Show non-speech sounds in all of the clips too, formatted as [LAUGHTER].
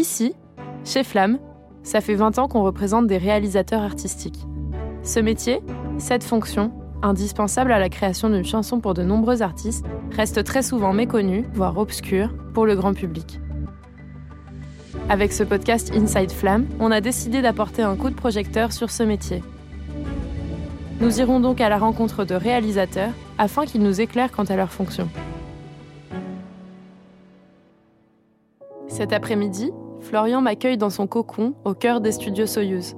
Ici, chez Flamme, ça fait 20 ans qu'on représente des réalisateurs artistiques. Ce métier, cette fonction, indispensable à la création d'une chanson pour de nombreux artistes, reste très souvent méconnu, voire obscur, pour le grand public. Avec ce podcast Inside Flamme, on a décidé d'apporter un coup de projecteur sur ce métier. Nous irons donc à la rencontre de réalisateurs afin qu'ils nous éclairent quant à leur fonction. Cet après-midi, Florian m'accueille dans son cocon au cœur des studios Soyuz.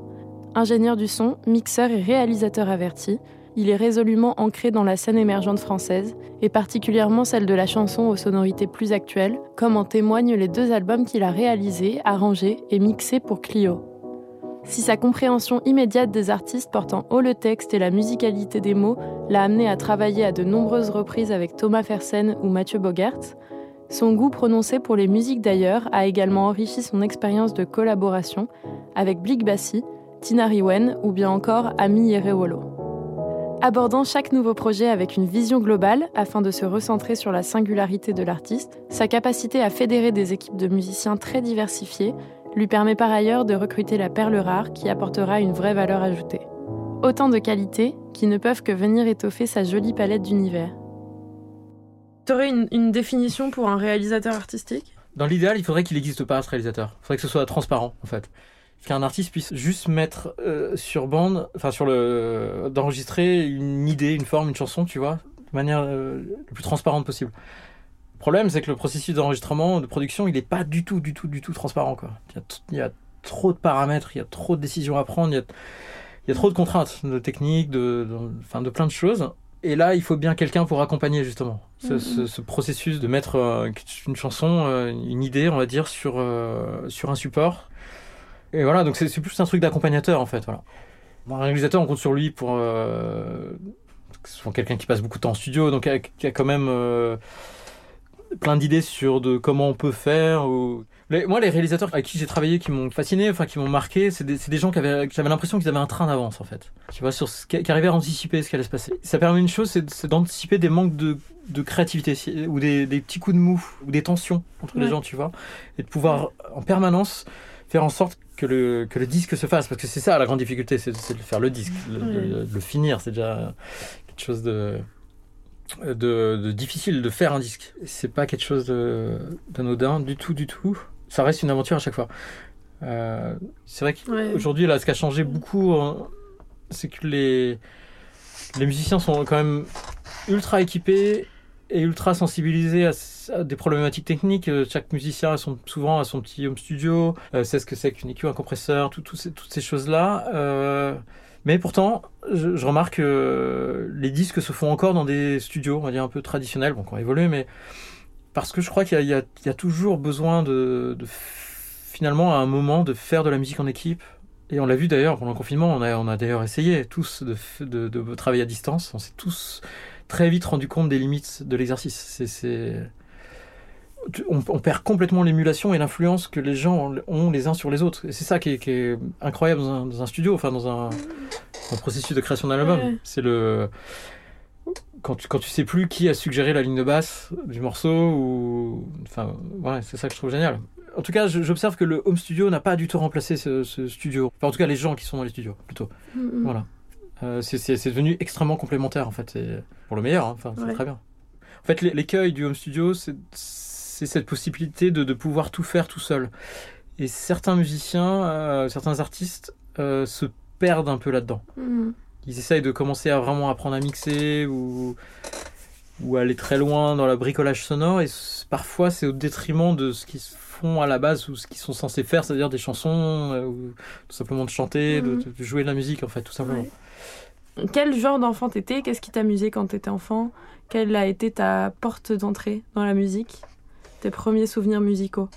Ingénieur du son, mixeur et réalisateur averti, il est résolument ancré dans la scène émergente française, et particulièrement celle de la chanson aux sonorités plus actuelles, comme en témoignent les deux albums qu'il a réalisés, arrangés et mixés pour Clio. Si sa compréhension immédiate des artistes portant haut le texte et la musicalité des mots l'a amené à travailler à de nombreuses reprises avec Thomas Fersen ou Mathieu Bogert, son goût prononcé pour les musiques d'ailleurs a également enrichi son expérience de collaboration avec Blik Bassi, Tina Riwen ou bien encore Ami Yerewolo. Abordant chaque nouveau projet avec une vision globale afin de se recentrer sur la singularité de l'artiste, sa capacité à fédérer des équipes de musiciens très diversifiées lui permet par ailleurs de recruter la perle rare qui apportera une vraie valeur ajoutée. Autant de qualités qui ne peuvent que venir étoffer sa jolie palette d'univers. Tu aurais une, définition pour un réalisateur artistique? Dans l'idéal, il faudrait qu'il n'existe pas ce réalisateur. Il faudrait que ce soit transparent, en fait. Qu'un artiste puisse juste mettre euh, sur bande, enfin sur le, d'enregistrer une idée, une forme, une chanson, tu vois, de manière euh, la plus transparente possible. Le problème, c'est que le processus d'enregistrement, de production, il n'est pas du tout, du tout, du tout transparent, quoi. Il y a, trop de paramètres, il y a trop de décisions à prendre, il y a, trop de contraintes, de techniques, de, de, de plein de choses. Et là, il faut bien quelqu'un pour accompagner justement ce, mm-hmm. processus de mettre euh, une chanson, euh, une idée, on va dire, sur, euh, sur un support. Et voilà, donc c'est plus un truc d'accompagnateur en fait. Voilà. un réalisateur, on compte sur lui pour. c'est quelqu'un qui passe beaucoup de temps en studio, donc qui a, quand même plein d'idées sur de comment on peut faire. Ou moi, les réalisateurs avec qui j'ai travaillé, qui m'ont fasciné, enfin qui m'ont marqué, c'est des, des, gens qui avaient, j'avais l'impression qu'ils avaient un train d'avance en fait. Tu vois, sur ce, qui, arrivaient à anticiper ce qui allait se passer. Ça permet une chose, c'est d'anticiper des manques de, de créativité ou des, des, petits coups de mou ou des tensions entre les gens, tu vois, et de pouvoir en permanence faire en sorte que le, que le disque se fasse, parce que c'est ça la grande difficulté, c'est de faire le disque, le, le finir, c'est déjà quelque chose de de, de, difficile de faire un disque. C'est pas quelque chose d'anodin du tout, du tout ça reste une aventure à chaque fois. Euh, c'est vrai qu'aujourd'hui, là, ce qui a changé beaucoup, hein, c'est que les, les musiciens sont quand même ultra équipés et ultra sensibilisés à, des problématiques techniques. Euh, chaque musicien a son, souvent à son petit home studio, euh, sait ce que c'est qu'une EQ, un compresseur, tout, ces, toutes ces choses-là. mais pourtant, je, je remarque que les disques se font encore dans des studios, on va dire un peu traditionnels, bon, qui ont évolué, mais parce que je crois qu'il y, a toujours besoin de, finalement à un moment de faire de la musique en équipe. Et on l'a vu d'ailleurs pendant le confinement, on a, on a d'ailleurs essayé tous de, de, travailler à distance. On s'est tous très vite rendu compte des limites de l'exercice. C'est, on, perd complètement l'émulation et l'influence que les gens ont les uns sur les autres. Et c'est ça qui est, incroyable dans un, studio, enfin dans un, processus de création d'un album. C'est le quand tu, quand tu sais plus qui a suggéré la ligne de basse du morceau, ou. Enfin, ouais, c'est ça que je trouve génial. En tout cas, j'observe que le home studio n'a pas du tout remplacé ce, studio. Enfin, en tout cas, les gens qui sont dans les studios, plutôt. Mm-hmm. Voilà. Euh, c'est devenu extrêmement complémentaire, en fait. pour le meilleur, hein. enfin, c'est très bien. En fait, l'écueil du home studio, c'est cette possibilité de, de, pouvoir tout faire tout seul. Et certains musiciens, euh, certains artistes euh, se perdent un peu là-dedans. Mm-hmm ils essayent de commencer à vraiment apprendre à mixer ou, ou aller très loin dans le bricolage sonore et parfois c'est au détriment de ce qu'ils font à la base ou ce qu'ils sont censés faire, c'est-à-dire des chansons euh, ou tout simplement de chanter, mhm. de, jouer de la musique en fait, tout simplement. Quel genre d'enfant t'étais? Qu'est-ce qui t'amusait quand t'étais enfant? Quelle a été ta porte d'entrée dans la musique? Tes premiers souvenirs musicaux?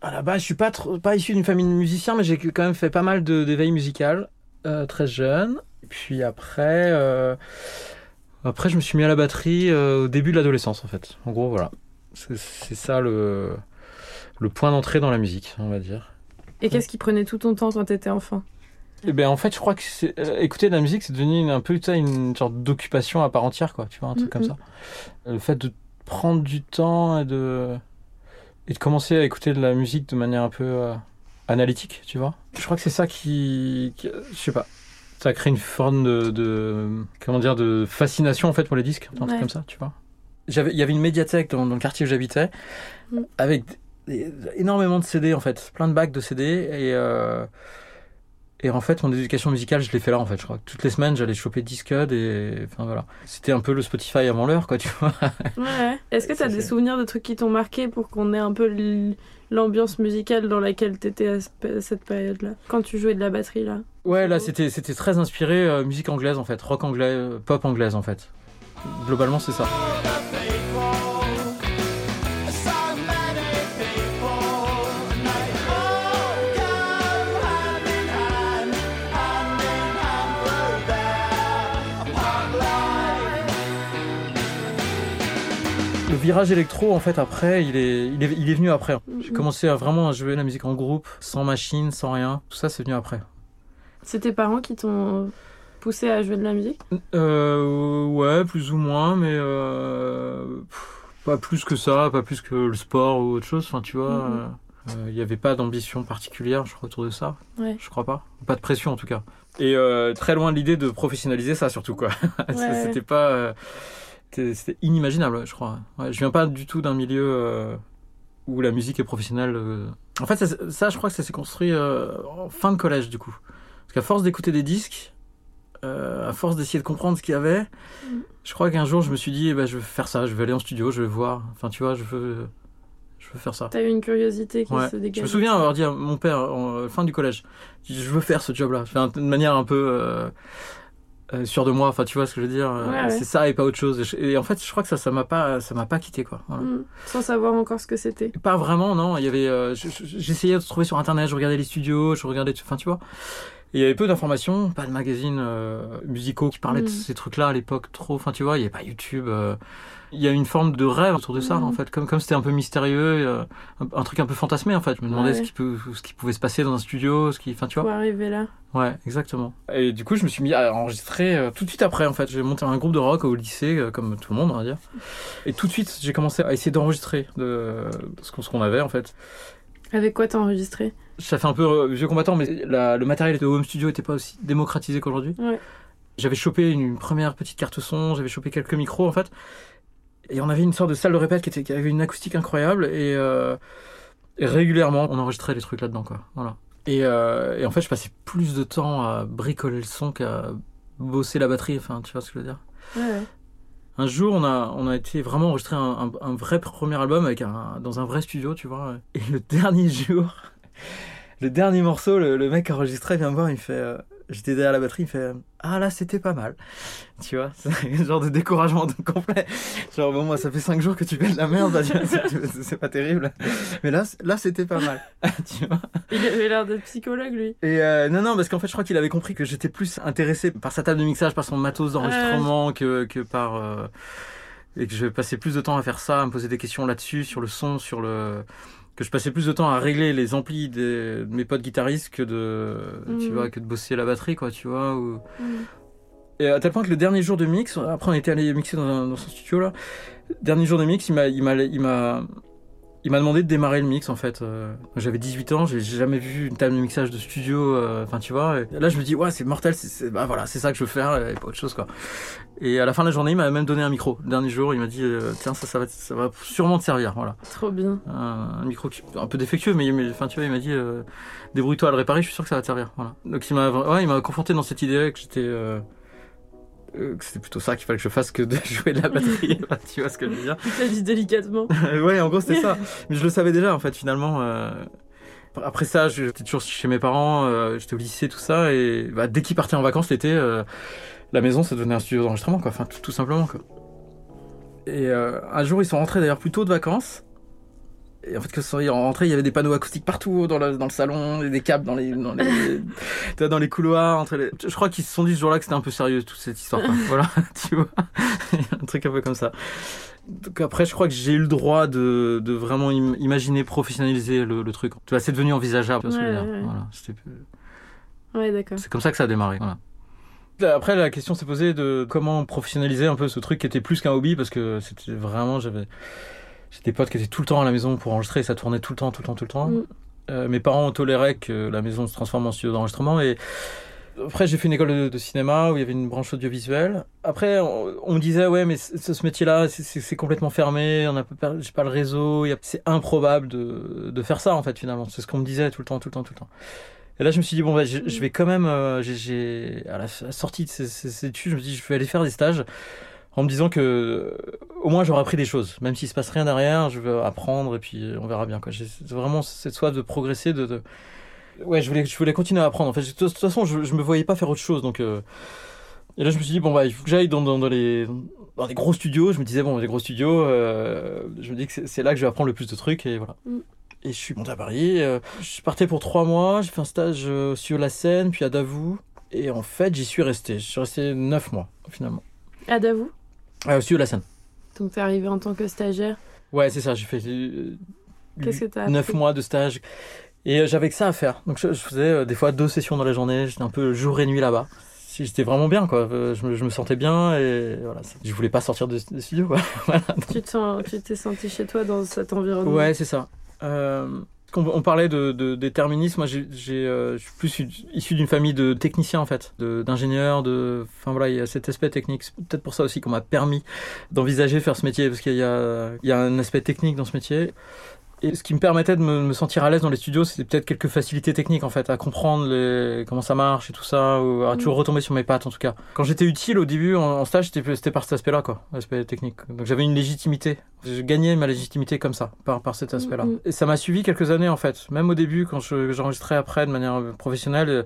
À la base, je suis pas, pas issu d'une famille de musiciens, mais j'ai quand même fait pas mal d'éveil musical euh, très jeune. Puis après, euh, après, je me suis mis à la batterie euh, au début de l'adolescence, en fait. En gros, voilà. C'est ça le, le point d'entrée dans la musique, on va dire. Et qu'est-ce qui prenait tout ton temps quand tu étais enfant? Eh ben en fait, je crois que euh, écouter de la musique, c'est devenu un peu une sorte d'occupation à part entière, quoi. Tu vois, un truc comme ça. Le fait de prendre du temps et de et de commencer à écouter de la musique de manière un peu euh, analytique, tu vois. Je crois que c'est ça qui, qui- je sais pas, ça crée une forme de, de- comment dire, de fascination en fait pour les disques, un truc comme ça, tu vois. J'avais, il y avait une médiathèque dans, dans le quartier où j'habitais, Mm. avec des- énormément de CD en fait, plein de bacs de CD et euh, et en fait, mon éducation musicale, je l'ai fait là, en fait. Je crois toutes les semaines, j'allais choper Discud et, enfin voilà. C'était un peu le Spotify avant l'heure, quoi, tu vois. Ouais. [LAUGHS] Est-ce que tu as des c'est- souvenirs de trucs qui t'ont marqué pour qu'on ait un peu l'ambiance musicale dans laquelle t'étais à ce- cette période-là Quand tu jouais de la batterie, là? Ouais, là, c'était, c'était très inspiré euh, musique anglaise, en fait. Rock anglais, euh, pop anglaise, en fait. Globalement, c'est ça. Le virage électro, en fait, après, il est, il est, il est venu après. J'ai commencé à vraiment jouer la musique en groupe, sans machine, sans rien. Tout ça, c'est venu après. C'est tes parents qui t'ont poussé à jouer de la musique? Euh, ouais, plus ou moins, mais euh, pff, pas plus que ça, pas plus que le sport ou autre chose. Enfin, tu vois, euh, il n'y avait pas d'ambition particulière, je crois, autour de ça. Ouais. Je crois pas. Pas de pression, en tout cas. Et très loin de l'idée de professionnaliser ça, surtout, quoi. [LAUGHS] Ouais. C'était pas. C'était inimaginable, je crois. Ouais, je viens pas du tout d'un milieu euh, où la musique est professionnelle. euh. En fait, ça, ça, je crois que ça s'est construit euh, en fin de collège, du coup. Parce qu'à force d'écouter des disques, à force d'essayer de comprendre ce qu'il y avait, Mm. je crois qu'un jour, je me suis dit, eh ben, je veux faire ça, je vais aller en studio, je vais voir. Enfin, tu vois, je veux, je veux faire ça. T'as eu une curiosité qui Ouais. se dégage Je me souviens avoir dit à mon père, en fin du collège, je veux faire ce job-là. Enfin, de manière un peu euh, sûre de moi. Enfin, tu vois ce que je veux dire. euh, Ouais, ouais. C'est ça et pas autre chose. Et, en fait, je crois que ça, ça m'a pas, ça m'a pas quitté quoi. Voilà. Mm. Sans savoir encore ce que c'était. Pas vraiment, non. Il y avait, euh, je- je- j'essayais de trouver sur internet, je regardais les studios, je regardais, enfin, tu vois. Et il y avait peu d'informations, pas de magazines euh, musicaux qui parlaient de Mm. ces trucs-là à l'époque trop. Enfin, tu vois, il y avait pas YouTube. euh, il y a une forme de rêve autour de ça, Mhm. en fait. Comme comme c'était un peu mystérieux, euh, un, un truc un peu fantasmé, en fait. Je me demandais Ouais. ce, qui peut, ce qui pouvait se passer dans un studio, ce qui, enfin, tu Pour vois. arriver là. Ouais, exactement. Et du coup, je me suis mis à enregistrer tout de suite après, en fait. J'ai monté un groupe de rock au lycée, comme tout le monde, on va dire. Et tout de suite, j'ai commencé à essayer d'enregistrer de, de ce qu'on avait, en fait. Avec quoi t'as enregistré? Ça fait un peu euh, vieux combattant, mais la- le matériel de home studio n'était pas aussi démocratisé qu'aujourd'hui. Ouais. J'avais chopé une, première petite carte son, j'avais chopé quelques micros en fait. Et on avait une sorte de salle de répète qui, était, qui avait une acoustique incroyable et, euh, et régulièrement on enregistrait les trucs là-dedans quoi. Voilà. Et, euh, et en fait je passais plus de temps à bricoler le son qu'à bosser la batterie, enfin tu vois ce que je veux dire. Ouais, ouais. Un jour, on a, on a été vraiment enregistrer un, un, un vrai premier album avec un, dans un vrai studio, tu vois. Et le dernier [LAUGHS] jour, le dernier morceau, le, le mec enregistré vient me voir, il me fait. euh, J'étais derrière la batterie, il fait Ah là, c'était pas mal. Tu vois, [LAUGHS] c'est un genre de découragement de- complet. Genre, bon, moi, ça fait 5 jours que tu fais de la merde, c'est pas terrible. Mais là, là c'était pas mal. [LAUGHS] tu vois. Il avait l'air d'être psychologue, lui. Et euh, non, non, parce qu'en fait, je crois qu'il avait compris que j'étais plus intéressé par sa table de mixage, par son matos d'enregistrement que, que par. euh, et que je passais plus de temps à faire ça, à me poser des questions là-dessus, sur le son, sur le. Que je passais plus de temps à régler les amplis des- de mes potes guitaristes que de. Tu Mhm. vois, que de bosser la batterie, quoi, tu vois. Ou... Mm. Et à tel point que le dernier jour de mix, après on était allé mixer dans, un- dans son studio là, dernier jour de mix, il m'a, il m'a, il m'a, il m'a demandé de démarrer le mix en fait. Euh, J'avais 18 ans, j'ai jamais vu une table de mixage de studio, euh, enfin tu vois. Et là je me dis ouais c'est mortel, c'est, bah voilà c'est ça que je veux faire et pas autre chose quoi. Et à la fin de la journée il m'a même donné un micro. Le dernier jour il m'a dit euh, tiens ça ça va, ça va sûrement te servir voilà. Trop bien. Un, un micro qui, un peu défectueux mais, mais enfin tu vois il m'a dit euh, débrouille-toi à le réparer, je suis sûr que ça va te servir voilà. Donc il m'a, ouais il m'a confronté dans cette idée que j'étais euh, que c'était plutôt ça qu'il fallait que je fasse que de [LAUGHS] jouer de la batterie. [LAUGHS] tu vois ce que je veux dire t'a dit délicatement. [LAUGHS] Ouais, en gros, c'était ça. Mais je le savais déjà, en fait, finalement. euh. Après ça, j'étais toujours chez mes parents, euh, j'étais au lycée, tout ça. Et bah, dès qu'ils partaient en vacances l'été, euh, la maison, ça devenait un studio d'enregistrement, quoi. Enfin, tout, tout simplement, quoi. Et un jour, ils sont rentrés d'ailleurs plus tôt de vacances. Et en fait, que sont rentrés, il y avait des panneaux acoustiques partout dans, le- dans le salon, et des câbles dans les, dans les, [LAUGHS] dans les couloirs. Entre les... Je crois qu'ils se sont dit ce jour-là que c'était un peu sérieux toute cette histoire. [LAUGHS] voilà, [LAUGHS] tu vois, un truc un peu comme ça. Donc après, je crois que j'ai eu le droit de, de vraiment im- imaginer professionnaliser le, le truc. Tu vois, c'est devenu envisageable. Ouais, ouais, ouais. Voilà, c'était- Ouais, d'accord. c'est comme ça que ça a démarré. Voilà. Après, la question s'est posée de comment professionnaliser un peu ce truc qui était plus qu'un hobby parce que c'était vraiment, j'avais, J'ai des potes qui étaient tout le temps à la maison pour enregistrer, ça tournait tout le temps, tout le temps, tout le temps. Mm. Euh, mes parents ont toléré que la maison se transforme en studio d'enregistrement et après j'ai fait une école de, de cinéma où il y avait une branche audiovisuelle. Après on, on me disait ouais mais ce, ce métier-là c'est- complètement fermé, on a pas, j'ai pas le réseau, c'est improbable de, de faire ça en fait finalement. C'est ce qu'on me disait tout le temps, tout le temps, tout le temps. Et là je me suis dit bon bah, je, je vais quand même, euh, j'ai- à la, à la sortie de ces, ces- ces études, je me dis je vais aller faire des stages en me disant que au moins j'aurai appris des choses, même s'il se passe rien derrière, je vais apprendre et puis on verra bien. J'ai vraiment cette soif de progresser, de, de... ouais, je voulais, je voulais continuer à apprendre. En fait, de toute façon, je, je me voyais pas faire autre chose, donc. euh, Et là, je me suis dit bon bah il faut que j'aille dans, dans, dans les dans des gros studios. Je me disais bon des gros studios, euh, je me dis que c'est- là que je vais apprendre le plus de trucs et voilà. Mm. Et je suis monté à Paris. euh, je partais pour trois mois. J'ai fait un stage sur la Seine, puis à Davout. Et en fait, j'y suis resté. Je suis resté neuf mois finalement. À Davou Ah, sur la Seine. Donc t'es arrivé en tant que stagiaire. Ouais, c'est ça. J'ai fait euh, Qu'est-ce que t'as 9 appris mois de stage. Et euh, j'avais que ça à faire. Donc je, je faisais euh, des fois deux sessions dans la journée. J'étais un peu jour et nuit là-bas. J'étais vraiment bien, quoi. Euh, Je me, je me sentais bien et voilà. Je voulais pas sortir de, de studio, quoi. [LAUGHS] Voilà. Tu t'es senti chez toi dans cet environnement Ouais, c'est ça. Euh, on, parlait de, de déterminisme. Moi, j'ai, euh, je suis plus issu d'une famille de techniciens, en fait, d'ingénieurs. De... Enfin voilà, il y a cet aspect technique. C'est peut-être pour ça aussi qu'on m'a permis d'envisager faire ce métier, parce qu'il y a, il y a un aspect technique dans ce métier. Et ce qui me permettait de me, me sentir à l'aise dans les studios, c'était peut-être quelques facilités techniques en fait, à comprendre les, comment ça marche et tout ça, ou à Mm. toujours retomber sur mes pattes en tout cas. Quand j'étais utile au début en, en stage, c'était par cet aspect-là, quoi, l'aspect technique. Donc j'avais une légitimité. Je gagnais ma légitimité comme ça, par, par cet aspect-là. Mm. Et ça m'a suivi quelques années en fait. Même au début, quand je- j'enregistrais après de manière professionnelle, euh,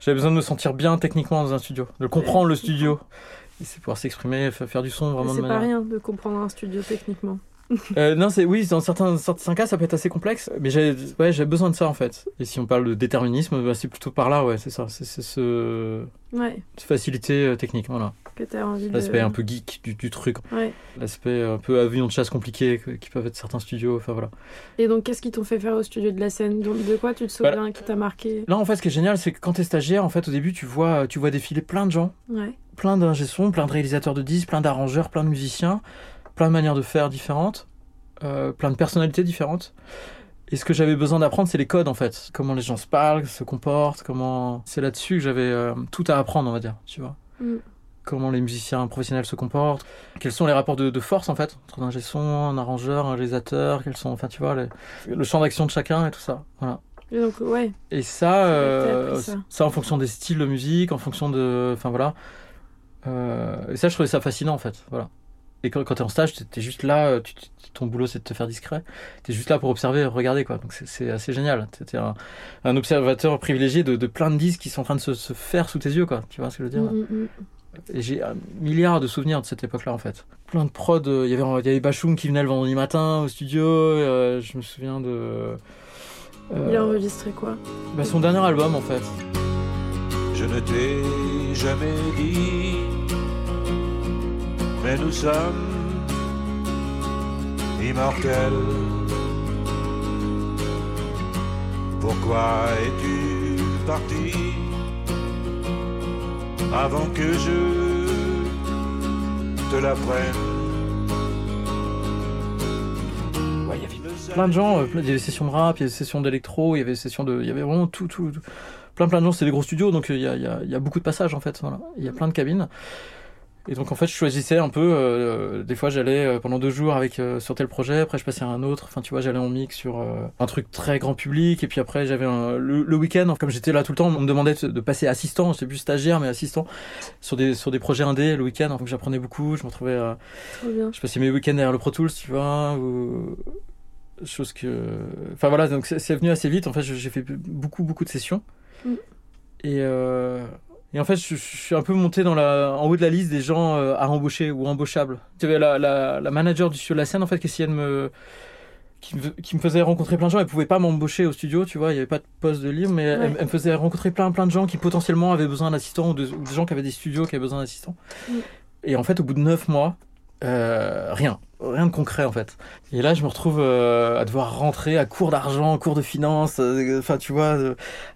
j'avais besoin de me sentir bien techniquement dans un studio, de comprendre le studio. Et c'est pouvoir s'exprimer, fa- faire du son vraiment de C'est pas manière. rien de comprendre un studio techniquement. [LAUGHS] Euh, non, c'est oui, dans certains, certains cas, ça peut être assez complexe, mais j'ai ouais, j'ai besoin de ça en fait. Et si on parle de déterminisme, bah, c'est plutôt par là, ouais, c'est ça, c'est ce Ouais, facilité euh, technique, voilà. de. L'aspect un peu geek du, du truc, Ouais. l'aspect un peu avion de chasse compliqué qui peuvent être certains studios, enfin voilà. Et donc, qu'est-ce qu'ils t'ont fait faire au studio de la scène? Donc, De quoi tu te souviens qui t'a marqué? Là, en fait, ce qui est génial, c'est que quand t'es stagiaire, en fait, au début, tu vois, tu vois défiler plein de gens, Ouais. plein d'ingé plein de réalisateurs de disques, plein d'arrangeurs, plein de musiciens, plein de manières de faire différentes, euh, plein de personnalités différentes. Et ce que j'avais besoin d'apprendre, c'est les codes en fait. Comment les gens se parlent, se comportent, comment. C'est là-dessus que j'avais euh, tout à apprendre, on va dire, tu vois. Mm. Comment les musiciens professionnels se comportent, quels sont les rapports de, de force en fait, entre un son, un arrangeur, un réalisateur, quels sont, enfin tu vois, les- le champ d'action de chacun et tout ça. Voilà. Et donc, ouais. Et ça, euh, ça. ça. en fonction des styles de musique, en fonction de. Enfin voilà. Euh, et ça, je trouvais ça fascinant en fait. Voilà. Et quand, quand t'es en stage, t'es t'es juste là, euh, tu- tu- ton boulot c'est de te faire discret. T'es juste là pour observer, regarder quoi. Donc c'est- assez génial. T'es un, un observateur privilégié de, de plein de disques qui sont en train de se, se faire sous tes yeux quoi. Tu vois ce que je veux dire? Mm, mm, mm. Et j'ai un milliard de souvenirs de cette époque-là en fait. Plein de prod. euh, Il y avait, il y avait Bachoum qui venait le vendredi matin au studio. euh, je me souviens de. Il a enregistré quoi? bah, son dernier album en fait. Je ne t'ai jamais dit, mais nous sommes immortels. Pourquoi es-tu parti avant que je te l'apprenne? Ouais, il y avait plein de gens, euh, il y avait des sessions de rap, il y avait des sessions d'électro, il y avait des sessions de, il y avait vraiment tout, tout, tout- plein plein de gens. C'est des gros studios, donc euh, il y a, il y a- il y a beaucoup de passages en fait. Voilà. Il y a plein de cabines. Et donc en fait, je choisissais un peu. euh, des fois, j'allais euh, pendant deux jours avec euh, sur tel projet. Après, je passais à un autre. Enfin, tu vois, j'allais en mix sur un truc très grand public. Et puis après, j'avais un- le, le week-end. Comme j'étais là tout le temps, on me demandait de, de passer assistant. J'étais plus stagiaire, mais assistant sur des sur des projets indés le week-end. Donc j'apprenais beaucoup. Je me retrouvais. je passais mes week-ends derrière le Pro Tools, tu vois, ou chose que, enfin voilà, donc c'est venu assez vite. En fait, je- j'ai fait beaucoup beaucoup de sessions Mm. et euh, et en fait, je, je suis un peu monté dans la, en haut de la liste des gens euh, à embaucher ou embauchables. Tu avais la, la, la manager du sur la scène en fait qui essayait de me qui me, qui me faisait rencontrer plein de gens. Elle pouvait pas m'embaucher au studio, tu vois, il y avait pas de poste de libre, mais elle, Ouais. elle me faisait rencontrer plein plein de gens qui potentiellement avaient besoin d'assistants ou, de- ou des gens qui avaient des studios qui avaient besoin d'assistants. Mm. Et en fait, au bout de neuf mois, euh, rien, rien de concret en fait. Et là, je me retrouve euh, à devoir rentrer à court d'argent, cours de finance, euh, enfin tu vois,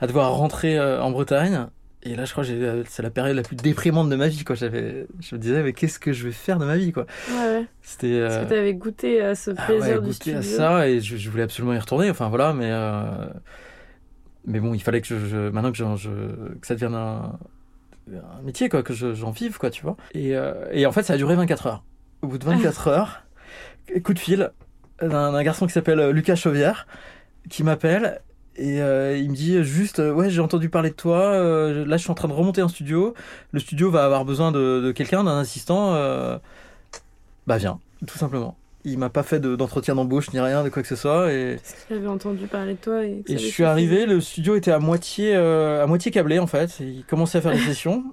à devoir rentrer en Bretagne. Et là, je crois que j'ai- c'est la période la plus déprimante de ma vie. Quoi. Je me disais, mais qu'est-ce que je vais faire de ma vie quoi? Ouais, ouais. C'était. Parce euh, que t'avais goûté à ce ah plaisir ouais, du studio. à ça et je, je voulais absolument y retourner. Enfin voilà, mais euh, mais bon, il fallait que je, je- maintenant que, je, que ça devienne un, un métier quoi, que je- j'en vive quoi, tu vois. Et, euh, et en fait, ça a duré 24 heures. Au bout de 24 [LAUGHS] heures, coup de fil d'un d'un garçon qui s'appelle Lucas Chauvière qui m'appelle. Et euh, il me dit juste, euh, ouais, j'ai entendu parler de toi. euh, là, je suis en train de remonter un studio. Le studio va avoir besoin de, de quelqu'un, d'un assistant. euh, bah, viens, tout simplement. Il m'a pas fait de- d'entretien d'embauche ni rien, de quoi que ce soit. Et, Parce qu'il avait entendu parler de toi. Et, je suis arrivé, le studio était à moitié, euh, à moitié câblé en fait. Il commençait à faire [LAUGHS] des sessions.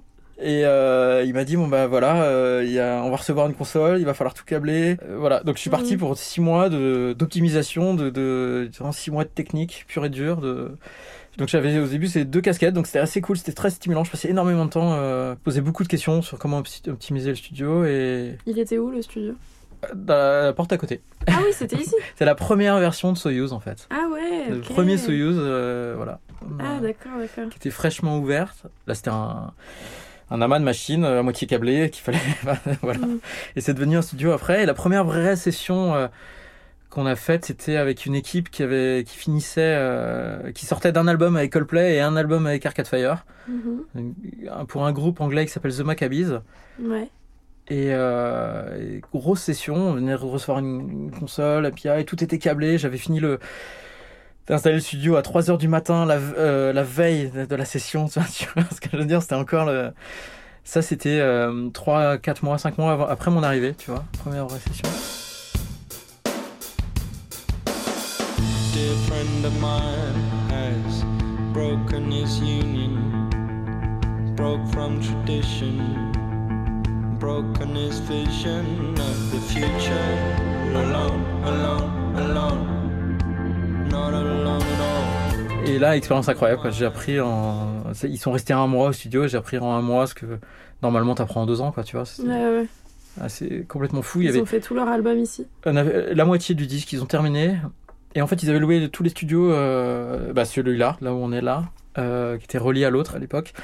Et euh, il m'a dit bon bah voilà, euh, il y a, on va recevoir une console, il va falloir tout câbler. Euh, voilà, donc je suis parti Mhm. pour six mois de d'optimisation, de, six mois de technique pure et dure. De... Donc j'avais au début ces deux casquettes, donc c'était assez cool, c'était très stimulant. Je passais énormément de temps, euh, posais beaucoup de questions sur comment opti- optimiser le studio et Il était où le studio? Dans la porte à côté. Ah oui, c'était ici. [LAUGHS] C'est la première version de Soyuz en fait. Ah ouais. Le ok. premier Soyuz, euh, voilà. Ah d'accord, d'accord. qui était fraîchement ouverte. Là, c'était un, un amas de machines euh, à moitié câblé [LAUGHS] qu'il fallait. [LAUGHS] voilà. Mhm. Et c'est devenu un studio après. Et la première vraie session euh, qu'on a faite, c'était avec une équipe qui avait, qui finissait, euh, qui sortait d'un album avec Coldplay et un album avec Arcade Fire, Mhm. Un- pour un groupe anglais qui s'appelle The Maccabees. Ouais. Et, euh, et grosse session, on venait recevoir une, une console, API, tout était câblé. J'avais fini le d'installer le studio à 3h du matin la, euh, la veille de, de la session. [LAUGHS] Tu vois, tu vois ce que je veux dire, c'était encore le. Ça, c'était 3, 4 mois, 5 mois avant- après mon arrivée, tu vois, première vraie session. dear friend of mine has broken his union, broke from tradition, broken his vision of the future. Alone, alone, alone, Et là, expérience incroyable. J'ai appris en. Ils sont restés un mois au studio, j'ai appris en un mois ce que normalement t'apprends en deux ans, quoi, tu vois. C'est Ouais, ouais. assez complètement fou. Il Ils avait ont fait tout leur album ici. On avait la moitié du disque, ils ont terminé. Et en fait, ils avaient loué tous les studios, euh, bah, celui-là, là où on est là, euh, qui était relié à l'autre à l'époque,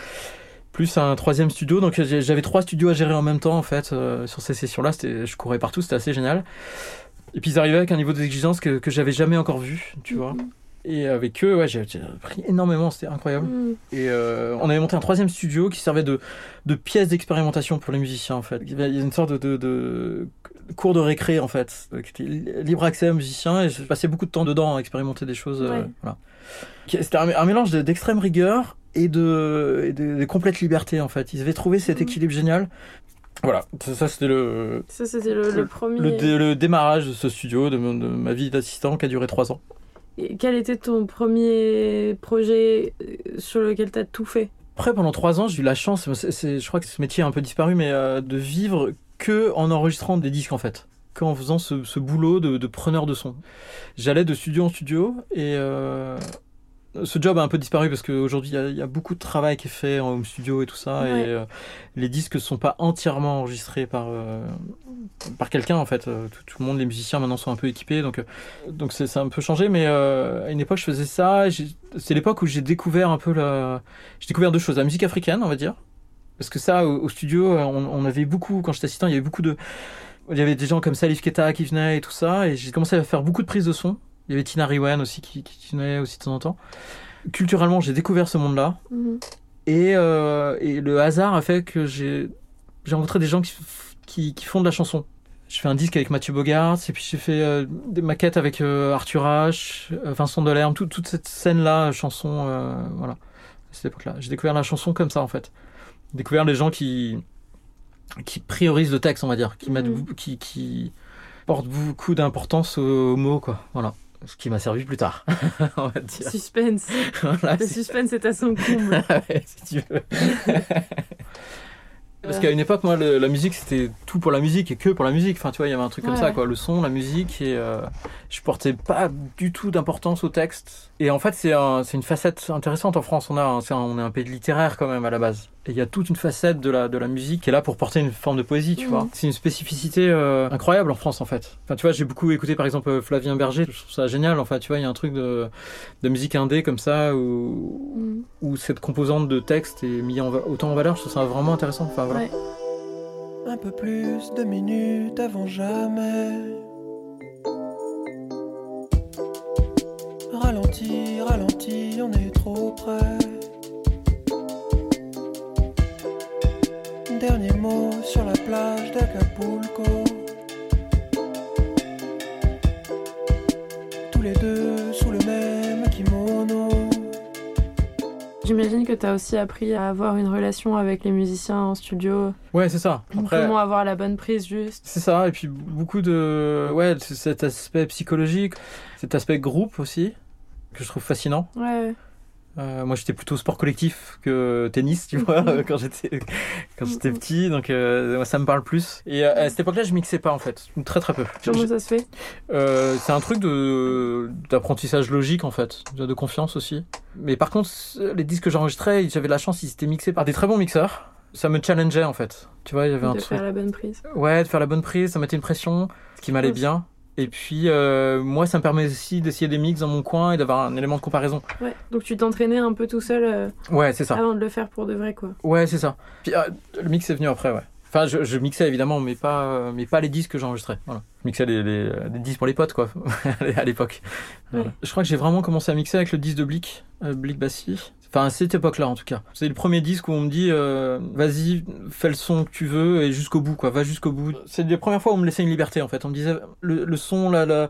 plus un troisième studio. Donc j'avais trois studios à gérer en même temps, en fait, euh, sur ces sessions-là. Je courais partout, c'était assez génial. Et puis ils arrivaient avec un niveau d'exigence que, que j'avais jamais encore vu, tu vois. Et avec eux, ouais, j'ai appris énormément, c'était incroyable. Mhm. Et euh, on avait monté un troisième studio qui servait de, de pièce d'expérimentation pour les musiciens en fait. Il y avait une sorte de, de, de cours de récré en fait, euh, qui était li- libre accès aux musiciens et je passais beaucoup de temps dedans à expérimenter des choses. euh, voilà. C'était un, un mélange de- d'extrême rigueur et de, et de, de complète liberté en fait. Ils avaient trouvé cet Mhm. équilibre génial. Voilà, ça, ça, c'était le, le, le premier. le, dé- le démarrage de ce studio, de ma vie d'assistant qui a duré trois ans. Quel était ton premier projet euh, sur lequel tu as tout fait? Après, pendant trois ans, j'ai eu la chance, je crois que ce métier a un peu disparu, mais euh, de vivre que en enregistrant des disques en fait, qu'en faisant ce, boulot de, de preneur de son. J'allais de studio en studio et euh, ce job a un peu disparu parce qu'aujourd'hui il y a- il y, a beaucoup de travail qui est fait en home studio et tout ça Ouais. et euh, les disques ne sont pas entièrement enregistrés par euh, par quelqu'un en fait. Euh, Tout, tout le monde, les musiciens maintenant sont un peu équipés donc donc c'est un peu changé mais euh, à une époque je faisais ça. C'est l'époque où j'ai découvert un peu la j'ai découvert deux choses. La musique africaine, on va dire. Parce que ça, au, au studio, on, on avait beaucoup, quand j'étais assistant, il y avait beaucoup de. Il y avait des gens comme Salif Keita qui venaient et tout ça. Et j'ai commencé à faire beaucoup de prises de son. Il y avait Tina Riwen aussi qui, qui aussi de temps en temps. Culturellement, j'ai découvert ce monde-là. Mhm. Et, euh, et le hasard a fait que j'ai j'ai rencontré des gens qui, qui, qui font de la chanson. Je fais un disque avec Mathieu Bogart, et puis j'ai fait euh, des maquettes avec euh, Arthur H, Vincent Delerme, tout- toute cette scène-là, chanson, voilà, à cette époque-là. J'ai découvert la chanson comme ça, en fait. J'ai découvert les gens qui, qui priorisent le texte, on va dire, qui, Mhm. qui, qui portent beaucoup d'importance aux, aux mots, quoi. Voilà. Ce qui m'a servi plus tard, [LAUGHS] on va dire. Suspense. [LAUGHS] Voilà, Le suspense est à son comble. [LAUGHS] Ouais, si tu veux. Parce qu'à une époque, moi, le- la musique, c'était tout pour la musique et que pour la musique. Enfin, tu vois, il y avait un truc comme ça, quoi. Le son, la musique, et euh, je portais pas du tout d'importance au texte. Et en fait, c'est un- c'est une facette intéressante en France. On, a, un- c'est un- on est un pays littéraire quand même à la base. Et il y a toute une facette de la, de la musique qui est là pour porter une forme de poésie, tu Mhm. vois. C'est une spécificité euh, incroyable en France, en fait. Enfin, tu vois, j'ai beaucoup écouté, par exemple, Flavien Berger. Je trouve ça génial, enfin, tu vois, il y a un truc de, de musique indé comme ça, où, Mm. où cette composante de texte est mise en, autant en valeur. Je trouve ça vraiment intéressant. Enfin, voilà. Ouais. Un peu plus de minutes avant jamais. Ralenti, ralenti, on est trop près. Dernier mot sur la plage d'Acapulco. Tous les deux sous le même kimono. J'imagine que tu as aussi appris à avoir une relation avec les musiciens en studio. Ouais, c'est ça. Après, Comment avoir la bonne prise juste? C'est ça, et puis beaucoup de. Ouais, c'est cet aspect psychologique, cet aspect groupe aussi, que je trouve fascinant. Ouais. Euh, moi, j'étais plutôt sport collectif que tennis, tu vois, [LAUGHS] quand j'étais quand j'étais petit, donc euh, ça me parle plus. Et euh, à cette époque-là, je mixais pas en fait, très très peu. Comment ça se fait? C'est un truc de d'apprentissage logique en fait, de de confiance aussi. Mais par contre, les disques que j'enregistrais, j'avais la chance, ils étaient mixés par des très bons mixeurs. Ça me challengeait en fait. Tu vois, il y avait un de truc. faire la bonne prise. Ouais, de faire la bonne prise, ça mettait une pression, ce qui m'allait bien. Et puis, euh, moi, ça me permet aussi d'essayer des mix dans mon coin et d'avoir un élément de comparaison. Ouais. Donc tu t'entraînais un peu tout seul euh, Ouais, c'est ça. avant de le faire pour de vrai, quoi. Ouais, c'est ça. Puis, euh, le mix est venu après, ouais. Enfin, je, je mixais évidemment, mais pas, euh, mais pas les disques que j'enregistrais. Voilà. Je mixais les, les, les disques pour les potes, quoi, [LAUGHS] à l'époque. Voilà. Je crois que j'ai vraiment commencé à mixer avec le disque de Blick, Blick Bassi. Enfin, à cette époque-là, en tout cas. C'est le premier disque où on me dit, euh, vas-y, fais le son que tu veux et jusqu'au bout, quoi. Va jusqu'au bout. C'est les premières fois où on me laissait une liberté, en fait. On me disait, le, le son, la, la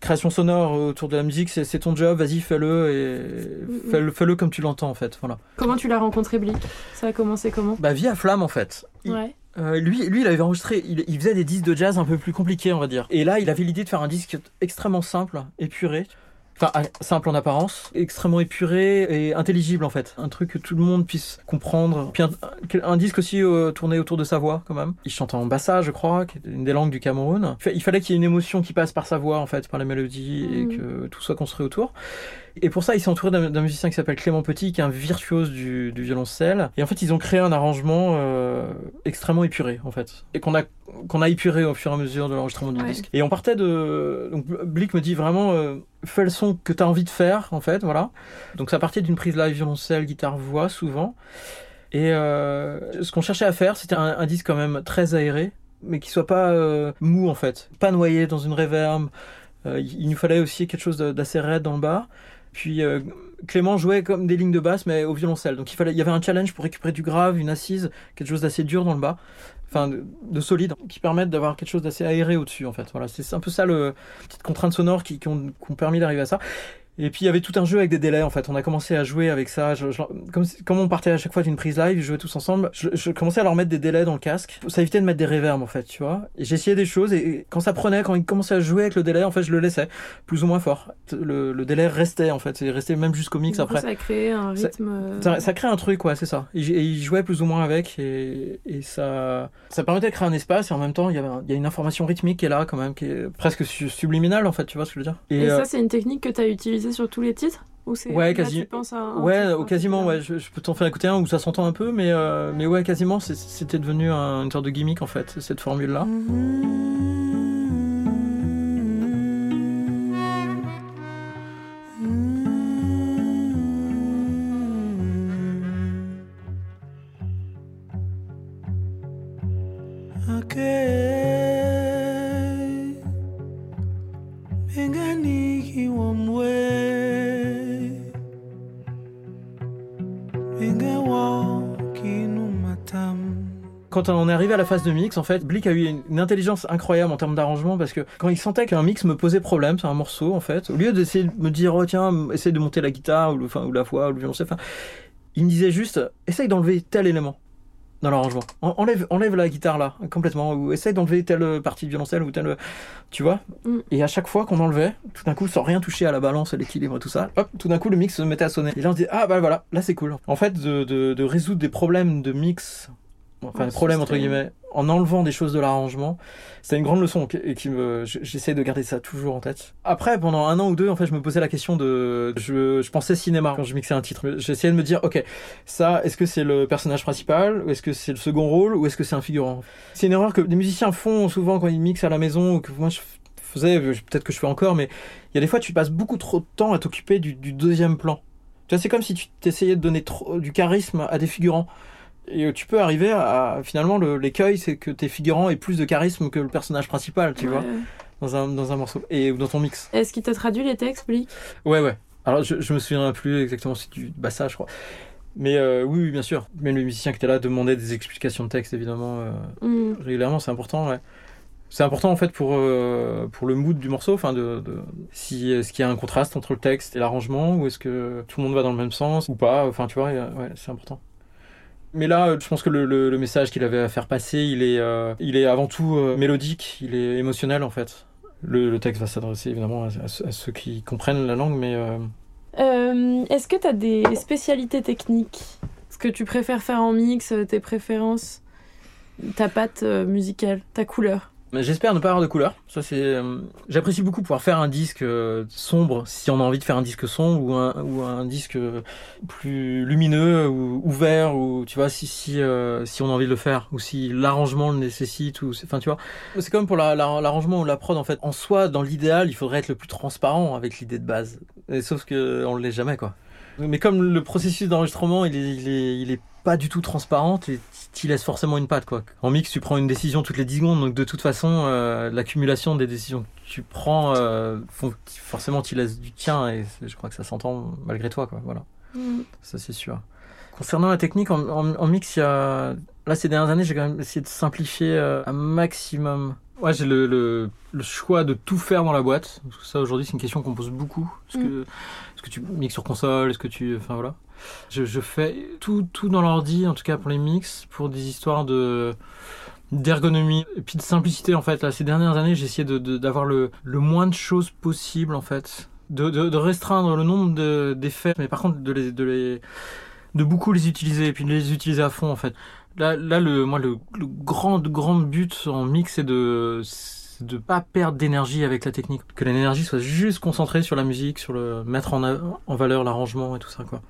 création sonore autour de la musique, c'est ton job, vas-y, fais-le et Mhm. fais-le fais-le comme tu l'entends, en fait. Voilà. Comment tu l'as rencontré, Blick? Ça a commencé comment? Bah, via Flamme, en fait. Il- Ouais. Euh, lui, lui, il avait enregistré, il, il faisait des disques de jazz un peu plus compliqués, on va dire. Et là, il avait l'idée de faire un disque extrêmement simple, épuré. Enfin, simple en apparence, extrêmement épuré et intelligible en fait. Un truc que tout le monde puisse comprendre. Puis un, un disque aussi euh, tourné autour de sa voix quand même. Il chante en bassa, je crois, qui est une des langues du Cameroun. Il fa- Il fallait qu'il y ait une émotion qui passe par sa voix en fait, par la mélodie et Mhm. que tout soit construit autour. Et pour ça, il s'est entouré d'un musicien qui s'appelle Clément Petit, qui est un virtuose du, du violoncelle. Et en fait, ils ont créé un arrangement euh, extrêmement épuré, en fait. Et qu'on a, qu'on a épuré au fur et à mesure de l'enregistrement du Ouais. disque. Et on partait de... Donc Blick me dit vraiment, euh, fais le son que tu as envie de faire, en fait, voilà. Donc ça partait d'une prise live violoncelle, guitare-voix, souvent. Et euh, ce qu'on cherchait à faire, c'était un, un disque quand même très aéré, mais qui soit pas euh, mou, en fait. Pas noyé dans une réverb. Euh, il nous fallait aussi quelque chose d'assez raide dans le bas. Puis euh, Clément jouait comme des lignes de basse, mais au violoncelle. Donc il, fallait, il y avait un challenge pour récupérer du grave, une assise, quelque chose d'assez dur dans le bas, enfin de, de solide, qui permettent d'avoir quelque chose d'assez aéré au-dessus en fait. Voilà, c'est un peu ça le petite contrainte sonore qui, qui qui ont permis d'arriver à ça. Et puis il y avait tout un jeu avec des délais en fait. On a commencé à jouer avec ça. Je- je- comme, comme on partait à chaque fois d'une prise live, ils jouaient tous ensemble. Je, je commençais à leur mettre des délais dans le casque. Ça évitait de mettre des reverbs en fait, tu vois. J'essayais des choses et quand ça prenait, quand ils commençaient à jouer avec le délai, en fait, je le laissais plus ou moins fort. Le, le délai restait en fait, c'est resté même jusqu'au mix après. ça a créé un rythme. euh, Ça, ça crée un truc, ouais, c'est ça. Et, ils jouaient plus ou moins avec, et, et ça, ça permettait de créer un espace, et en même temps, il y, avait un- il y a une information rythmique qui est là, quand même, qui est presque su- subliminale, en fait, tu vois ce que je veux dire Et, euh, ça, c'est une technique que tu as utilisée sur tous les titres Ou c'est Ouais, là, quasi- tu penses à un ouais, titre euh, quasiment, ouais. Je, je peux t'en faire écouter un où ça s'entend un peu, mais, euh, mais ouais, quasiment, c'était devenu un, une sorte de gimmick, en fait, cette formule-là. Okay. Quand on est arrivé à la phase de mix, en fait, Blick a eu une, intelligence incroyable en termes d'arrangement parce que quand il sentait qu'un mix me posait problème sur un morceau, en fait, au lieu d'essayer de me dire, oh tiens, essaye de monter la guitare ou, le, ou la voix ou le violoncelle, il me disait juste, essaye d'enlever tel élément dans l'arrangement. En- Enlève, enlève la guitare là, complètement, ou essaye d'enlever telle partie de violoncelle ou telle. Tu vois Mm. Et à chaque fois qu'on enlevait, tout d'un coup, sans rien toucher à la balance, à l'équilibre, tout ça, hop, tout d'un coup, le mix se mettait à sonner. Et là, on se dit, ah bah voilà, là c'est cool. En fait, de, de, de résoudre des problèmes de mix enfin En des problèmes entre guillemets, en enlevant des choses de l'arrangement. C'était une grande leçon et qui me, j'essaie de garder ça toujours en tête. Après, pendant un an ou deux, en fait, je me posais la question de, je, je pensais cinéma quand je mixais un titre. J'essayais de me dire, ok, ça, est-ce que c'est le personnage principal, ou est-ce que c'est le second rôle, ou est-ce que c'est un figurant? C'est une erreur que les musiciens font souvent quand ils mixent à la maison, ou que moi je faisais, peut-être que je fais encore, mais il y a des fois tu passes beaucoup trop de temps à t'occuper du, deuxième plan. Tu vois, c'est comme si tu t'essayais de donner du charisme à des figurants. Et euh, tu peux arriver à, finalement le- l'écueil, c'est que tes figurants aient plus de charisme que le personnage principal, tu vois, dans un, dans un morceau et dans ton mix. Est-ce qu'il t'a traduit les textes, Blick? Ouais, ouais. Alors je, je me souviens plus exactement, c'est du bassa, je crois. Mais euh, oui, oui, bien sûr. Même les musiciens qui étaient là demandaient des explications de texte, évidemment, euh, Hmm. régulièrement, c'est important, ouais. C'est important en fait pour, euh, pour le mood du morceau, enfin de, de si est-ce qu'il y a un contraste entre le texte et l'arrangement ou est-ce que tout le monde va dans le même sens ou pas, enfin tu vois, ouais, c'est important. Mais là, euh, je pense que le, message qu'il avait à faire passer, il est, euh, il est avant tout euh, mélodique, il est émotionnel en fait. Le, texte va s'adresser évidemment à, ceux- qui comprennent la langue, mais Est-ce que t'as des spécialités techniques? Ce que tu préfères faire en mix, tes préférences, ta patte musicale, ta couleur? J'espère ne pas avoir de couleur. Ça c'est. euh, J'apprécie beaucoup pouvoir faire un disque euh, sombre si on a envie de faire un disque sombre ou un ou un disque euh, plus lumineux ou ouvert ou tu vois si si si on a envie de le faire ou si l'arrangement le nécessite ou enfin tu vois. C'est comme pour la- la- l'arrangement ou la prod en fait. En soi, dans l'idéal, il faudrait être le plus transparent avec l'idée de base. Sauf que on l'est jamais quoi. Mais comme le processus d'enregistrement, il est, il est, il est pas du tout transparent, tu tu laisses forcément une patte quoi. En mix, tu prends une décision toutes les 10 secondes, donc de toute façon, euh, l'accumulation des décisions que tu prends, euh, font que forcément tu laisses du tien et je crois que ça s'entend malgré toi quoi. Voilà, Hmm. ça c'est sûr. Concernant la technique en, en- en mix, il y a là ces dernières années, j'ai quand même essayé de simplifier euh, un maximum. Ouais, j'ai le, le, le choix de tout faire dans la boîte. Parce que ça aujourd'hui, c'est une question qu'on me pose beaucoup. Est-ce que, est-ce que tu mixes sur console? Est-ce que tu, enfin voilà. Je, fais tout, tout dans l'ordi, en tout cas pour les mix, pour des histoires de d'ergonomie et puis de simplicité en fait. Là, ces dernières années, j'ai essayé d'avoir le, le moins de choses possible en fait, de, de, restreindre le nombre de, d'effets, mais par contre de les, de les de beaucoup les utiliser et puis de les utiliser à fond en fait. Là, là le, moi, le grand, grand but en mix, c'est de, c'est de pas perdre d'énergie avec la technique. Que l'énergie soit juste concentrée sur la musique, sur le mettre en, a- en valeur l'arrangement et tout ça, quoi.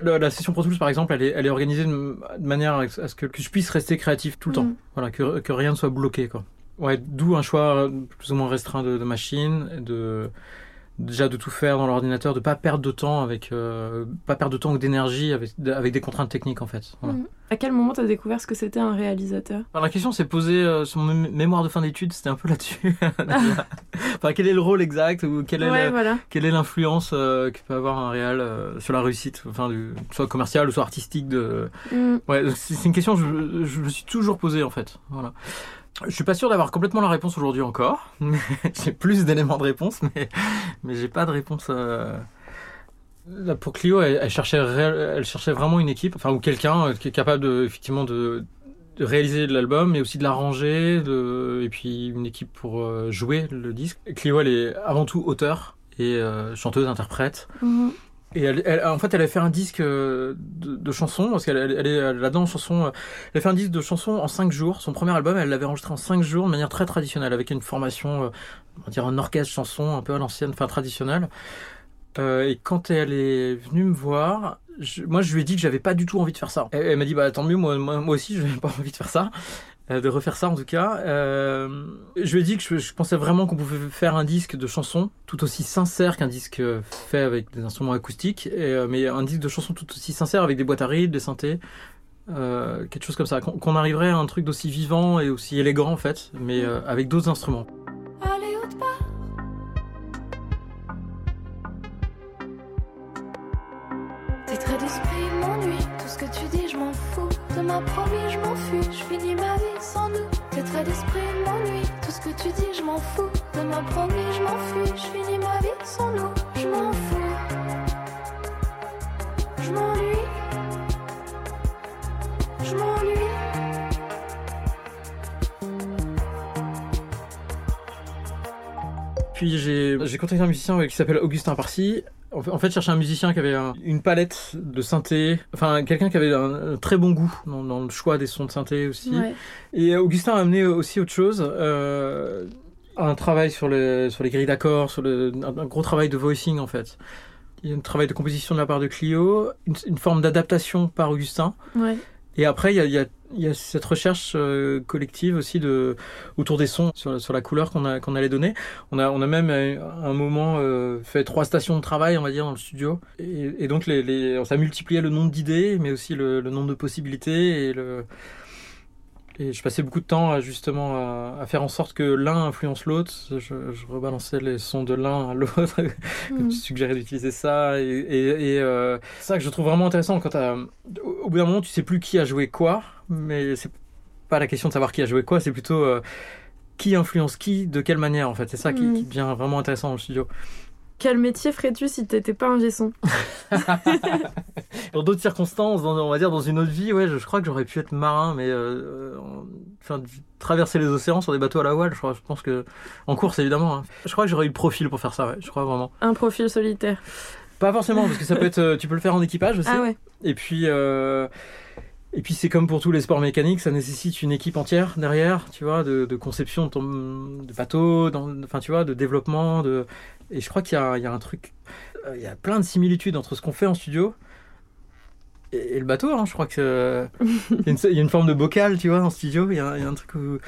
La, la session Pro Tools, par exemple, elle est, elle est organisée de, de manière à ce que, que je puisse rester créatif tout le temps. Mhm. Voilà, que, que rien ne soit bloqué, quoi. Ouais, d'où un choix plus ou moins restreint de, de machines, de, déjà de tout faire dans l'ordinateur, de pas perdre de temps avec, euh, pas perdre de temps ou d'énergie avec, avec des contraintes techniques, en fait. Voilà. Hmm. À quel moment t'as découvert ce que c'était un réalisateur? Alors, la question s'est posée euh, sur mon mé- mémoire de fin d'études, c'était un peu là-dessus. [LAUGHS] enfin, quel est le rôle exact ou quelle est, Ouais, la- voilà. quelle est l'influence euh, que peut avoir un réal sur la réussite, enfin, du, soit commerciale ou soit artistique de. Hmm. Ouais, c'est une question que je, je me suis toujours posée en fait. Voilà. Je suis pas sûr d'avoir complètement la réponse aujourd'hui encore. [LAUGHS] j'ai plus d'éléments de réponse, mais mais j'ai pas de réponse. euh, pour Clio, elle, cherchait, elle cherchait vraiment une équipe, enfin ou quelqu'un euh, qui est capable de, effectivement de, réaliser l'album, mais aussi de l'arranger, et puis une équipe pour euh, jouer le disque. Clio, elle est avant tout auteur et chanteuse, interprète. Mhm. Et elle, elle- en fait, elle a fait un disque euh, de, chansons, parce qu'elle elle, est là-dedans en chanson. euh, Elle a fait un disque de chansons en 5 jours. Son premier album, elle l'avait enregistré en 5 jours de manière très traditionnelle, avec une formation, euh, on va dire un orchestre chanson un peu à l'ancienne, enfin traditionnelle. Euh, et quand elle est venue me voir, je- moi je lui ai dit que j'avais pas du tout envie de faire ça. Elle, m'a dit bah tant mieux, moi, moi, aussi je n'avais pas envie de faire ça, de refaire ça en tout cas. Euh, je lui ai dit que je, pensais vraiment qu'on pouvait faire un disque de chansons tout aussi sincère qu'un disque euh, fait avec des instruments acoustiques, euh, mais un disque de chansons tout aussi sincère avec des boîtes à rythmes, des synthés. euh, quelque chose comme ça, qu'on arriverait à un truc d'aussi vivant et aussi élégant en fait, mais euh, avec d'autres instruments. Allez autre part. D'esprit m'ennuient, tout ce que tu dis. De ma promis je m'enfuis, je finis ma vie sans nous. Tes traits d'esprit m'ennuient, tout ce que tu dis je m'en fous. De ma promis je m'enfuis, je finis ma vie sans nous. Je m'en fous, je m'ennuie, je m'ennuie. Puis j'ai j'ai contacté un musicien qui s'appelle Augustin Parcy. En fait, cherchais un musicien qui avait un- une palette de synthé, enfin quelqu'un qui avait un, un très bon goût dans, dans le choix des sons de synthé aussi. Ouais. Et Augustin a amené aussi autre chose, euh, un travail sur les, sur les grilles d'accords, sur le, un, un gros travail de voicing en fait. Il y a un travail de composition de la part de Clio, une, une forme d'adaptation par Augustin. Ouais. Et après, il y a, il y a- il y a cette recherche euh, collective aussi de, autour des sons, sur, la couleur qu'on qu'on allait donner. On a, on a même euh, à un moment euh, fait trois stations de travail, on va dire, dans le studio. Et, et donc, les, les, ça multipliait le nombre d'idées, mais aussi le, le nombre de possibilités. Et, le, et je passais beaucoup de temps à, justement à, à faire en sorte que l'un influence l'autre. Je, je rebalançais les sons de l'un à l'autre. [LAUGHS] Mhm. Je suggérais d'utiliser ça. Et, et, et, euh, c'est ça que je trouve vraiment intéressant quand au bout d'un moment, tu sais plus qui a joué quoi, mais c'est pas la question de savoir qui a joué quoi, c'est plutôt euh, qui influence qui, de quelle manière en fait. C'est ça qui, Mhm. qui devient vraiment intéressant dans le studio. Quel métier ferais-tu si t'étais pas un gesson [LAUGHS] Dans d'autres circonstances, dans, on va dire dans une autre vie, ouais, je, je crois que j'aurais pu être marin, mais euh, enfin, d- traverser les océans sur des bateaux à la voile, je, crois, je pense que en course évidemment. hein. Je crois que j'aurais eu le profil pour faire ça, ouais, je crois vraiment. Un profil solitaire. Pas forcément, parce que ça peut être, euh, tu peux le faire en équipage aussi. Ah ouais. Et puis, euh, et puis c'est comme pour tous les sports mécaniques, ça nécessite une équipe entière derrière, tu vois, de, de conception de, ton, de bateau, enfin tu vois, de développement. De... Et je crois qu'il y a, il y a un truc, euh, il y a plein de similitudes entre ce qu'on fait en studio et, et le bateau. Hein, je crois que euh, [LAUGHS] il, y a une, il y a une forme de bocal, tu vois, en studio. Il y a, il y a un truc où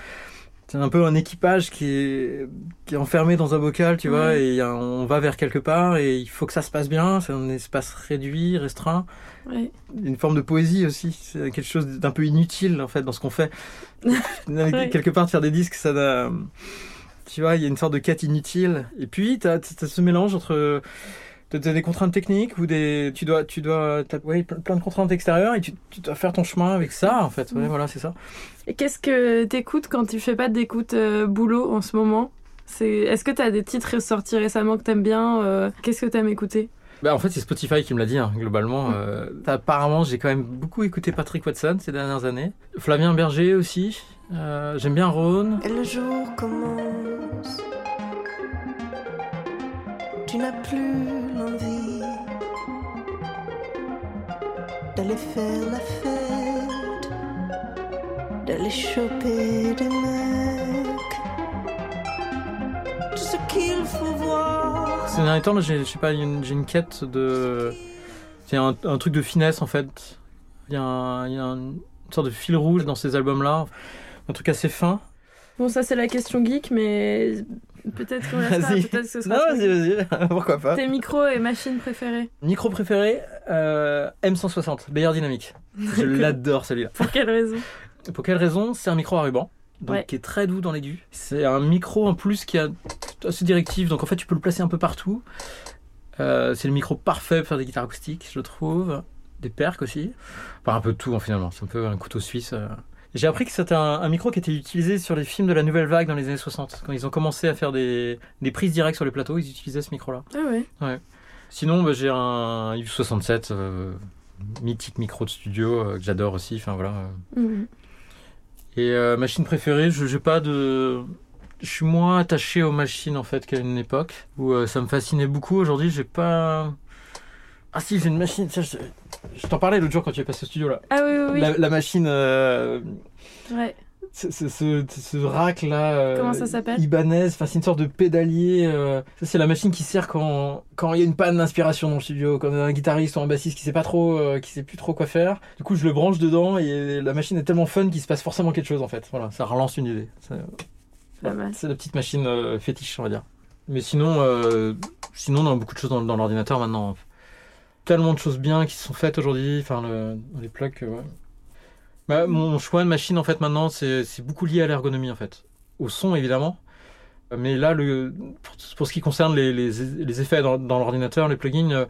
c'est un peu un équipage qui est, qui est enfermé dans un bocal, tu vois, et on va vers quelque part et il faut que ça se passe bien. C'est un espace réduit, restreint Ouais. une forme de poésie aussi. C'est quelque chose d'un peu inutile en fait dans ce qu'on fait. [LAUGHS] Quelque part, de faire des disques, ça n'a- Tu vois, il y a une sorte de quête inutile. Et puis, tu as, ce mélange entre. T'as- des contraintes techniques ou des. Tu dois. Tu dois ouais, plein de contraintes extérieures et tu, tu dois faire ton chemin avec ça en fait. Ouais, voilà, c'est ça. Et qu'est-ce que t'écoutes quand tu fais pas d'écoute euh, boulot en ce moment? C'est... Est-ce que t'as des titres sortis récemment que t'aimes bien euh, Qu'est-ce que t'aimes écouter? Bah, en fait, c'est Spotify qui me l'a dit, hein, globalement. Euh, apparemment, j'ai quand même beaucoup écouté Patrick Watson ces dernières années. Flavien Berger aussi. Euh, J'aime bien Rhône. Et le jour commence. Tu n'as plus l'envie d'aller faire la fête, d'aller choper des mecs. Tout ce qu'il faut voir. Ces derniers temps, là, j'ai, une, j'ai une quête de. C'est un, un truc de finesse en fait. Il y a, un- il y a un- une sorte de fil rouge dans ces albums-là. Un truc assez fin. Bon, ça c'est la question geek, mais peut-être qu'on restera, Vas-y. peut-être que ce sera. Non, vas-y, vas-y, [LAUGHS] pourquoi pas. Tes micros et machines préférées Micro préféré, euh, M160, Bayer Dynamic. Je l'adore celui-là. Pour quelle raison? Pour quelle raison? C'est un micro à ruban. Donc, Ouais. qui est très doux dans l'aigu. C'est un micro en plus qui a assez directive, donc en fait tu peux le placer un peu partout. Euh, c'est le micro parfait pour faire des guitares acoustiques, je trouve. Des percs aussi. Enfin, un peu de tout hein, finalement. C'est un peu un couteau suisse. euh. J'ai appris que c'était un, un micro qui était utilisé sur les films de la nouvelle vague dans les années 60. Quand ils ont commencé à faire des, des prises directes sur les plateaux, ils utilisaient ce micro-là. Ah ouais. Sinon, bah, j'ai un U67, euh, mythique micro de studio euh, que j'adore aussi. Enfin voilà. Mhm. Et euh, machine préférée, je j'ai pas de. Je suis moins attaché aux machines en fait qu'à une époque où ça me fascinait beaucoup. Aujourd'hui, j'ai pas. Ah si, j'ai une machine. je je t'en parlais l'autre jour quand tu es passé au studio là. Ah oui, oui, oui. La, la machine. euh, Ouais. ce, ce, ce, ce rack là. euh, Comment ça s'appelle? Ibanez. Enfin, c'est une sorte de pédalier. euh, Ça, c'est la machine qui sert quand quand il y a une panne d'inspiration dans le studio, quand on a un guitariste ou un bassiste qui sait pas trop, euh, qui sait plus trop quoi faire. Du coup, je le branche dedans et la machine est tellement fun qu'il se passe forcément quelque chose en fait. Voilà, ça relance une idée. C'est- la petite machine fétiche, on va dire. Mais sinon, sinon, on a beaucoup de choses dans, dans l'ordinateur maintenant. Tellement de choses bien qui sont faites aujourd'hui. Enfin, le, les plugs. Bah, mon choix de machine, en fait, maintenant, c'est beaucoup lié à l'ergonomie, en fait. Au son, évidemment. Mais là, pour, ce qui concerne les, effets dans, l'ordinateur, les plugins, euh,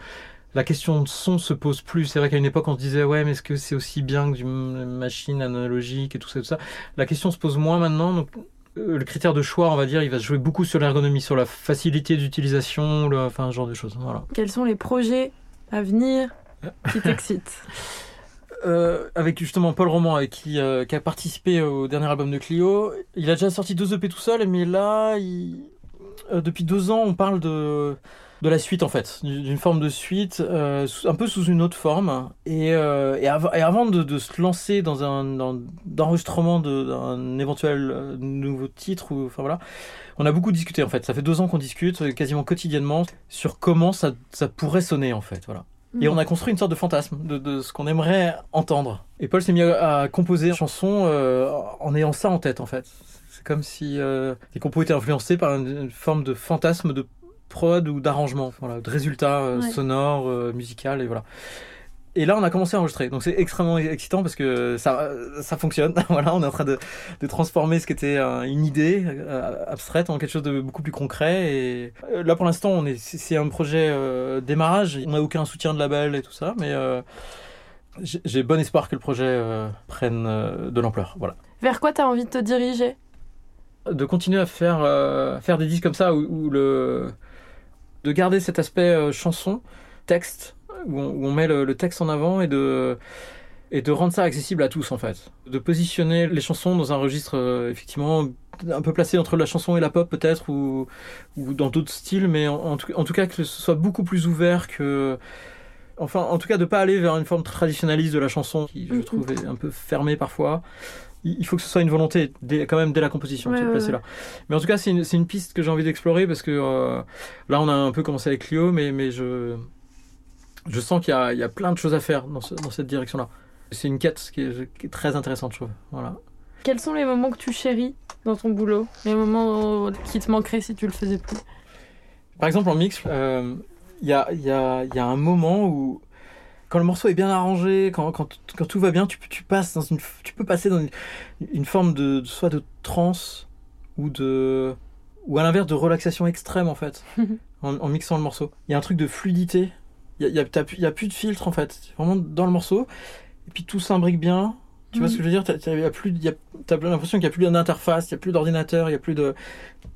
la question de son se pose plus. C'est vrai qu'à une époque, on se disait, ouais, mais est-ce que c'est aussi bien que une machine analogique et tout ça, tout ça? La question se pose moins maintenant. Donc, euh, le critère de choix, on va dire, il va se jouer beaucoup sur l'ergonomie, sur la facilité d'utilisation, enfin, ce genre de choses. Quels sont les projets à venir qui t'excitent [LAUGHS] Euh, avec justement Paul Roman, avec qui, euh, qui a participé au dernier album de Clio. Il a déjà sorti deux EP tout seul, mais là, euh, depuis deux ans, on parle de de la suite en fait, d'une forme de suite, euh, un peu sous une autre forme. Et, euh, et, av- et avant de, de se lancer dans un d'enregistrement de- d'un éventuel euh, nouveau titre, ou, enfin voilà, on a beaucoup discuté en fait. Ça fait deux ans qu'on discute quasiment quotidiennement sur comment ça, ça pourrait sonner en fait. Voilà. Et on a construit une sorte de fantasme de, de ce qu'on aimerait entendre. Et Paul s'est mis à, à composer une chanson euh, en ayant ça en tête en fait. C'est comme si les compos étaient influencés par une, une forme de fantasme de prod ou d'arrangement, voilà, de résultats euh, Ouais. sonores, euh, musical et voilà. Et là, on a commencé à enregistrer. Donc c'est extrêmement excitant parce que ça, ça fonctionne. [LAUGHS] voilà, on est en train de, de transformer ce qui était une idée euh, abstraite en quelque chose de beaucoup plus concret. Et euh, là, pour l'instant, on est, c'est un projet euh, démarrage. On n'a aucun soutien de label et tout ça, mais j'ai bon espoir que le projet prenne de l'ampleur. Voilà Vers quoi t'as envie de te diriger? De continuer à faire, faire des disques comme ça où, où le de garder cet aspect euh, chanson texte où on, où on met le, le texte en avant et de et de rendre ça accessible à tous en fait de positionner les chansons dans un registre euh, effectivement un peu placé entre la chanson et la pop peut-être ou, ou dans d'autres styles mais en, en tout, en tout cas que ce soit beaucoup plus ouvert que enfin en tout cas de pas aller vers une forme traditionnaliste de la chanson qui je Mhm. trouve est un peu fermée parfois il faut que ce soit une volonté dès- quand même dès la composition de Ouais, là mais en tout cas c'est une, piste que j'ai envie d'explorer parce que euh, là on a un peu commencé avec Clio mais, mais je, je sens qu'il y a, il y a plein de choses à faire dans, ce- dans cette direction là c'est une quête qui est, qui est très intéressante je trouve. Voilà. Quels sont les moments que tu chéris dans ton boulot? Les moments qui te manqueraient si tu le faisais plus? Par exemple, en mix, euh, il y, a, il y, a, il y a un moment où, quand le morceau est bien arrangé, quand, quand, quand tout va bien, tu, passes dans une, tu peux passer dans une, une forme de soit de transe ou de ou à l'inverse de relaxation extrême en fait, [LAUGHS] en, en mixant le morceau. Il y a un truc de fluidité. Il y a, il y a, t'as plus- de filtre en fait. Vraiment dans le morceau. Et puis tout s'imbrique bien. Tu vois ce que je veux dire? Il y a plus, il y a- T'as l'impression qu'il n'y a plus d'interface, il n'y a plus d'ordinateur, il n'y a plus de.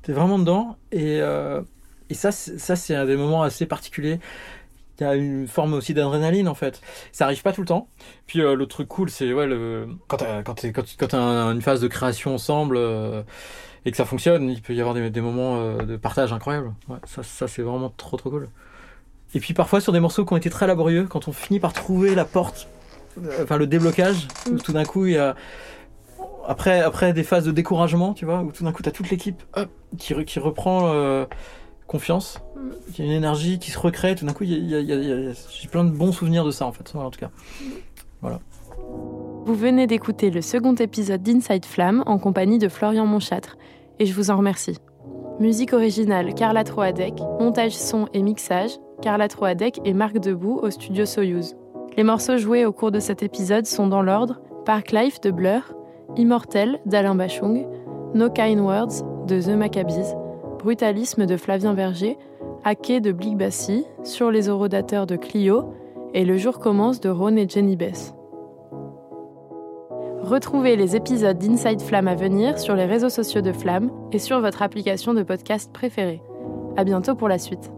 T'es vraiment dedans. Et, euh, et ça, c'est- ça c'est un des moments assez particuliers. Il y a une forme aussi d'adrénaline en fait. Ça arrive pas tout le temps. Puis euh, le truc cool, c'est ouais, le... quand t'as quand quand tu- quand un- une phase de création ensemble euh, et que ça fonctionne, il peut y avoir des, des moments euh, de partage incroyables. Ouais, ça, ça c'est vraiment trop trop cool. Et puis parfois sur des morceaux qui ont été très laborieux, quand on finit par trouver la porte, euh, enfin le déblocage, où tout d'un coup il y a après après des phases de découragement, tu vois, où tout d'un coup t'as toute l'équipe qui qui reprend euh, confiance, il y a une énergie qui se recrée. Tout d'un coup, j'ai plein de bons souvenirs de ça en fait, voilà, en tout cas. Vous venez d'écouter le second épisode d'Inside Flamme en compagnie de Florian Monchâtre, et je vous en remercie. Musique originale Carla Troadec, montage son et mixage Carla Troadec et Marc Debout au studio Soyuz. Les morceaux joués au cours de cet épisode sont dans l'ordre Park Life de Blur, Immortel d'Alain Bachung, No Kind Words de The Maccabees, Brutalisme de Flavien Verger, Hacké de Blick Bassi, Sur les orodateurs de Clio et Le jour commence de Ron et Jenny Bess. Retrouvez les épisodes d'Inside Flamme à venir sur les réseaux sociaux de Flamme et sur votre application de podcast préférée. À bientôt pour la suite.